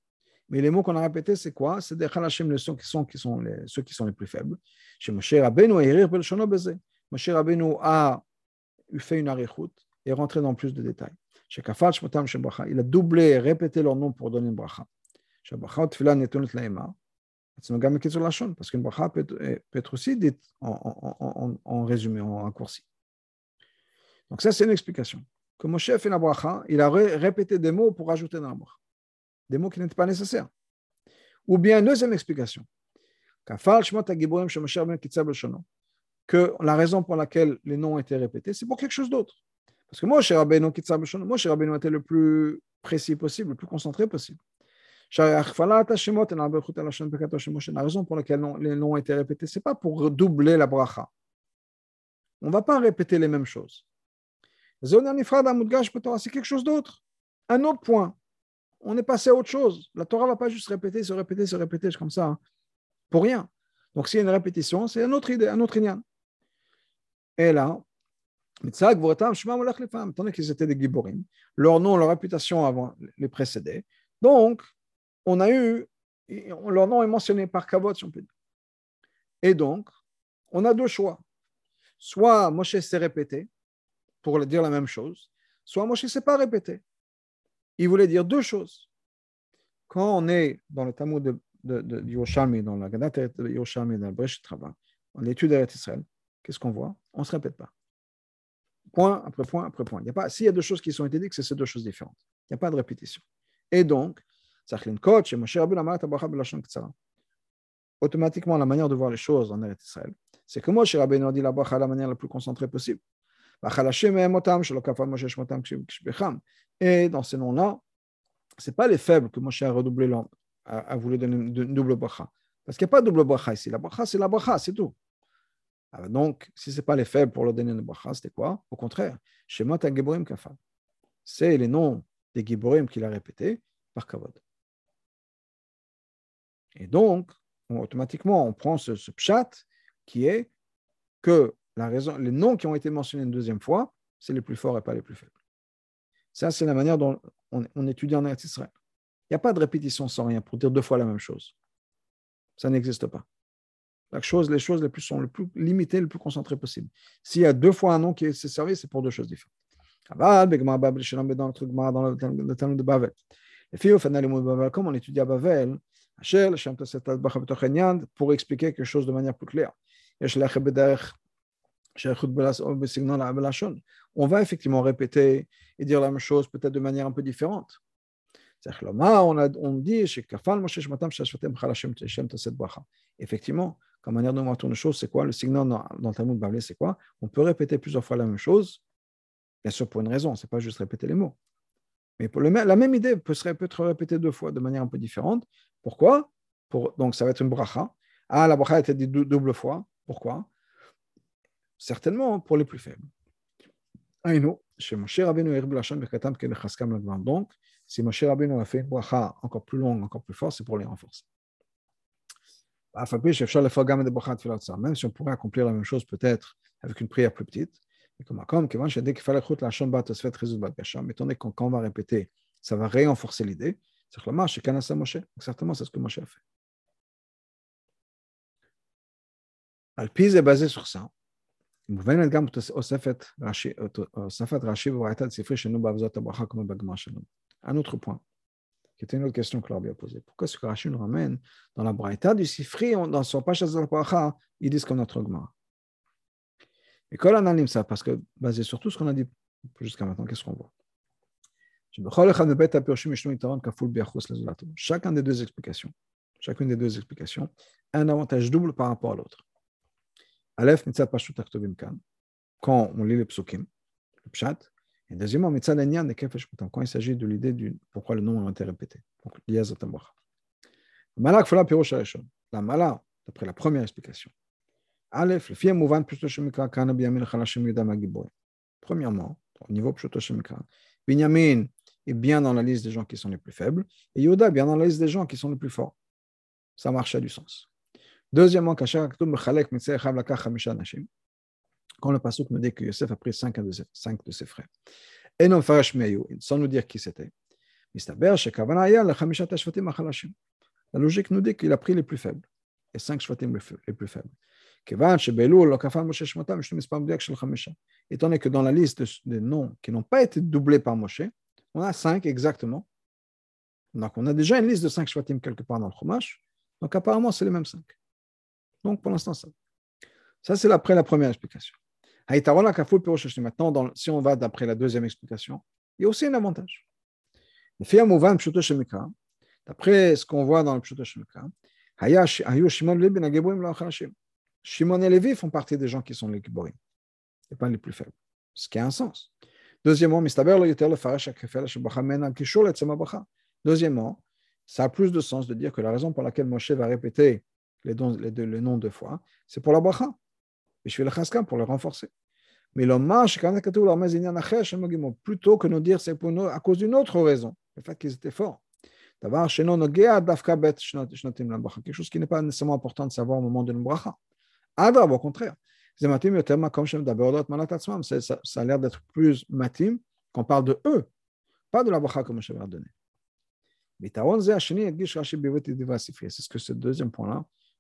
mais les mots qu'on a répétés, c'est quoi? C'est des Chalashim, les qui sont, qui sont les, ceux qui sont les plus faibles. Chez Moshe Rabbeinu, Moshe a fait une arichut et rentré dans plus de détails. Chez Kafal Shmotam Shebracha, il a doublé, répété leur nom pour donner une bracha. Chez Bracha, Tfilah Netunut Laema. Parce qu'une bracha peut, être aussi dite en résumé, en raccourci. Donc, ça, c'est une explication. Que Moshe a fait la bracha, il a répété des mots pour ajouter dans la bracha des mots qui n'étaient pas nécessaires. Ou bien, une deuxième explication, que la raison pour laquelle les noms ont été répétés, c'est pour quelque chose d'autre. Parce que moi, cher Rabbeinu, moi, cher Rabbeinu était le plus précis possible, le plus concentré possible. La raison pour laquelle les noms ont été répétés, ce n'est pas pour doubler la bracha. On ne va pas répéter les mêmes choses. C'est quelque chose d'autre. Un autre point on est passé à autre chose. La Torah va pas juste répéter, se répéter, se répéter comme ça, hein, pour rien. Donc, s'il y a une répétition, c'est une autre idée, un autre lien. Et là, étant qu'ils étaient des giborim, leur nom, leur réputation avant les précédés. Donc, on a eu, leur nom est mentionné par Kavod, si on peut dire. Et donc, on a deux choix. Soit Moshe s'est répété pour dire la même chose, soit Moshe ne s'est pas répété il voulait dire deux choses. Quand on est dans le Talmud de, de, de, dans la Gadat de Yerushalmi, dans le Bresh Trava, en étude d'Israël, qu'est-ce qu'on voit? On ne se répète pas. Point après point après point. Il y s'il y a deux choses qui sont été dites, c'est ces deux choses différentes. Il n'y a pas de répétition. Et donc, automatiquement, la manière de voir les choses en Eretz Israël, c'est que Moshe Rabbeinu a dit la bracha de la manière la plus concentrée possible. Et dans ces noms-là, ce n'est pas les faibles que Moshe a redoublé, a, a voulu donner une double bracha. Parce qu'il n'y a pas de double bracha ici. La bracha, c'est la bracha, c'est tout. Donc, si ce n'est pas les faibles pour leur donner une bracha, c'était quoi? Au contraire. C'est les noms des Giborim qu'il a répétés par Kavod. Et donc, automatiquement, on prend ce, ce qui est que la raison, les noms qui ont été mentionnés une deuxième fois, c'est les plus forts et pas les plus faibles. Ça, c'est la manière dont on, étudie en Eretz. Il n'y a pas de répétition sans rien pour dire deux fois la même chose. Ça n'existe pas. La chose, les choses les plus sont le plus limitées, le plus concentrées possible. S'il y a deux fois un nom qui est servi, c'est pour deux choses différentes. Dans le Talmud de Bavel. Les filles, comme on étudie à Bavel, pour expliquer quelque chose de manière plus claire. On va effectivement répéter et dire la même chose peut-être de manière un peu différente. Dit effectivement, comme manière de voir une chose, c'est quoi? Le signal dans, le Talmud Bavli, c'est quoi? On peut répéter plusieurs fois la même chose, bien sûr pour une raison, c'est pas juste répéter les mots. Mais pour le, la même idée peut, peut être répétée deux fois de manière un peu différente. Pourquoi? Pour, Donc ça va être une bracha. Ah, la bracha a été dit double fois. Pourquoi? Certainement pour les plus faibles. Donc, si Moshe Rabbeinu a fait une bracha encore plus longue, encore plus forte, c'est pour les renforcer. Même si on pourrait accomplir la même chose peut-être avec une prière plus petite, comme comme mais étant donné que on va répéter, ça va renforcer l'idée, c'est certainement c'est ce que Moshe a fait. Alpiz est basé sur ça. Un autre point qui était une autre question que l'on a posée. Pourquoi ce que Rashi nous ramène dans la Braïta du Sifri, dans son Pacha Bracha, ils disent comme notre Gemara. Et quand on anime ça, parce que basé sur tout ce qu'on a dit jusqu'à maintenant, qu'est-ce qu'on voit Chacun des deux explications, chacune des deux explications, a un avantage double par rapport à l'autre. Aleph, mitzat pashut kan. Quand on lit les psukim, le pshat, et deuxièmement, quand il s'agit de l'idée du pourquoi le nom a été répété. Donc, Malak Fala Pirosh La Mala, d'après la première explication. Aleph, le fier mouvant Pshuto Shemikra, Kana Biyamin Chalashim Yudam. Premièrement, au niveau Pshuto Shemikra, Binyamin est bien dans la liste des gens qui sont les plus faibles, et Yoda est bien dans la liste des gens qui sont les plus forts. Ça marche à du sens. Deuxièmement, quand le Pasuk nous dit que Yosef a pris cinq de ses, cinq de ses frères. Et non sans nous dire qui c'était. La logique nous dit qu'il a pris les plus faibles, les cinq shvatim les plus faibles. Étant donné que dans la liste des noms qui n'ont pas été doublés par Moshe, on a cinq exactement. Donc on a déjà une liste de cinq shvatim quelque part dans le Chumash. Donc apparemment, c'est les mêmes cinq. Donc pour l'instant, ça. Ça, c'est après la première explication. Maintenant, si on va d'après la deuxième explication, il y a aussi un avantage. D'après ce qu'on voit dans le Pshuto Shemikra, Shimon et Lévi font partie des gens qui sont les Giborim, et pas les plus faibles, ce qui a un sens. Deuxièmement, ça a plus de sens de dire que la raison pour laquelle Moshe va répéter les, dons, les, deux, les noms deux fois, c'est pour la bracha pour le renforcer. Mais le marche, plutôt que nous dire c'est pour nous, à cause d'une autre raison, le fait qu'ils étaient forts. Quelque chose qui n'est pas nécessairement important de savoir au moment de bracha. Au contraire, ça, ça a l'air d'être plus matim qu'on parle de eux, pas de la bracha comme je vais donner. C'est ce que ce deuxième point-là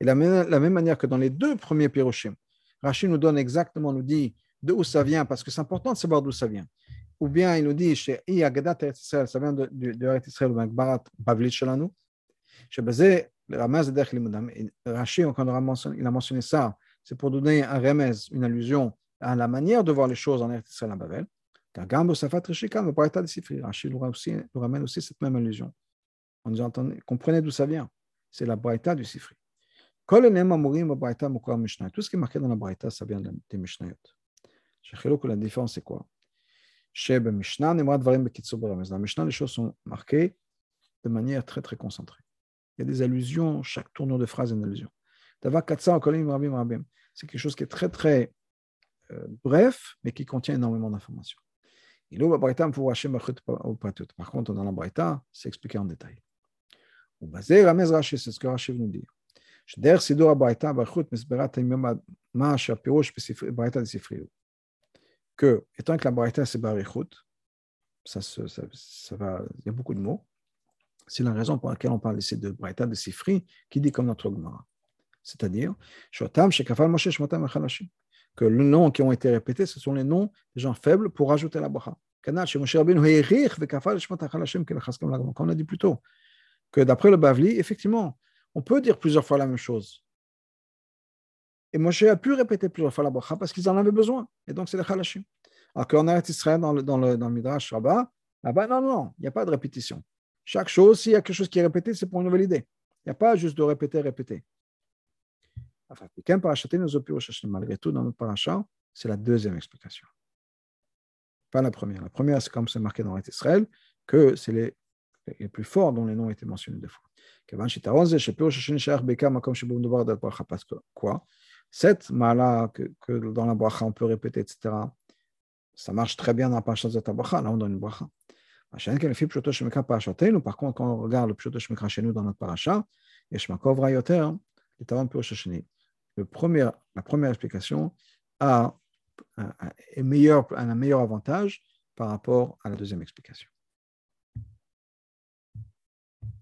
Et la même, la même manière que dans les deux premiers Piroshim, Rachid nous donne exactement, nous dit d'où ça vient, parce que c'est important de savoir d'où ça vient. Ou bien il nous dit, chez Agadat Israël, ça vient de, de, de Israël, ou Barat Bavlit Shalanu. Chez Bazé, Ramaz de Rachid, quand il a mentionné ça, c'est pour donner un remez, une allusion à la manière de voir les choses en Eretz Israël à Babel. Safat Rishika, le Braïta de Sifri, Rachid nous ramène aussi cette même allusion. On nous entend, comprenez d'où ça vient. C'est la Braïta du Sifri. Tout ce qui est marqué dans la Braïta, ça vient des Mishnayot. La différence, c'est quoi Dans la Mishnah, les choses sont marquées de manière très très concentrée. Il y a des allusions, chaque tournure de phrase est une allusion. C'est quelque chose qui est très très euh, bref, mais qui contient énormément d'informations. Par contre, dans la Braïta, c'est expliqué en détail. C'est ce que Rashi nous dire. שדרך סידור הברייתא באריכות מסברת מה שהפירוש בברייתא דספריות. Que, étant que la braïta c'est barichut, ça, ça, ça, ça va, il y a beaucoup de mots. C'est la raison pour laquelle on parle ici de braïta de Sifri, qui dit comme notre Gemara. C'est-à-dire, Shotam, Shekafal Moshe, Shmotam, Echalashim. Que les noms qui ont été répétés, ce sont les noms des gens faibles pour rajouter la bracha. Canal, chez Moshe Rabbeinu, Heirich, Vekafal, Shmotam, Echalashim, comme on a dit plus tôt. Que d'après le Bavli, effectivement, on peut dire plusieurs fois la même chose. Et Moshe a pu répéter plusieurs fois la bracha parce qu'ils en avaient besoin. Et donc, c'est le Khalashim. Alors qu'en Eretz Israël, dans le, dans le, dans le Midrash Rabbah, là-bas, non, non, il n'y a pas de répétition. Chaque chose, s'il y a quelque chose qui est répété, c'est pour une nouvelle idée. Il n'y a pas juste de répéter, répéter. Malgré tout, dans notre paracha, c'est la deuxième explication. Pas la première. La première, c'est comme c'est marqué dans Eretz Israël, que c'est les, les plus forts dont les noms été mentionnés deux fois. Quoi Cette mala que, dans la bracha on peut répéter, etc., ça marche très bien dans la paracha de bracha, là on donne une bracha. Par contre, quand on regarde le pshoto shemekra chez nous dans notre rayoter, le premier, la première explication a meilleur, un meilleur avantage par rapport à la deuxième explication.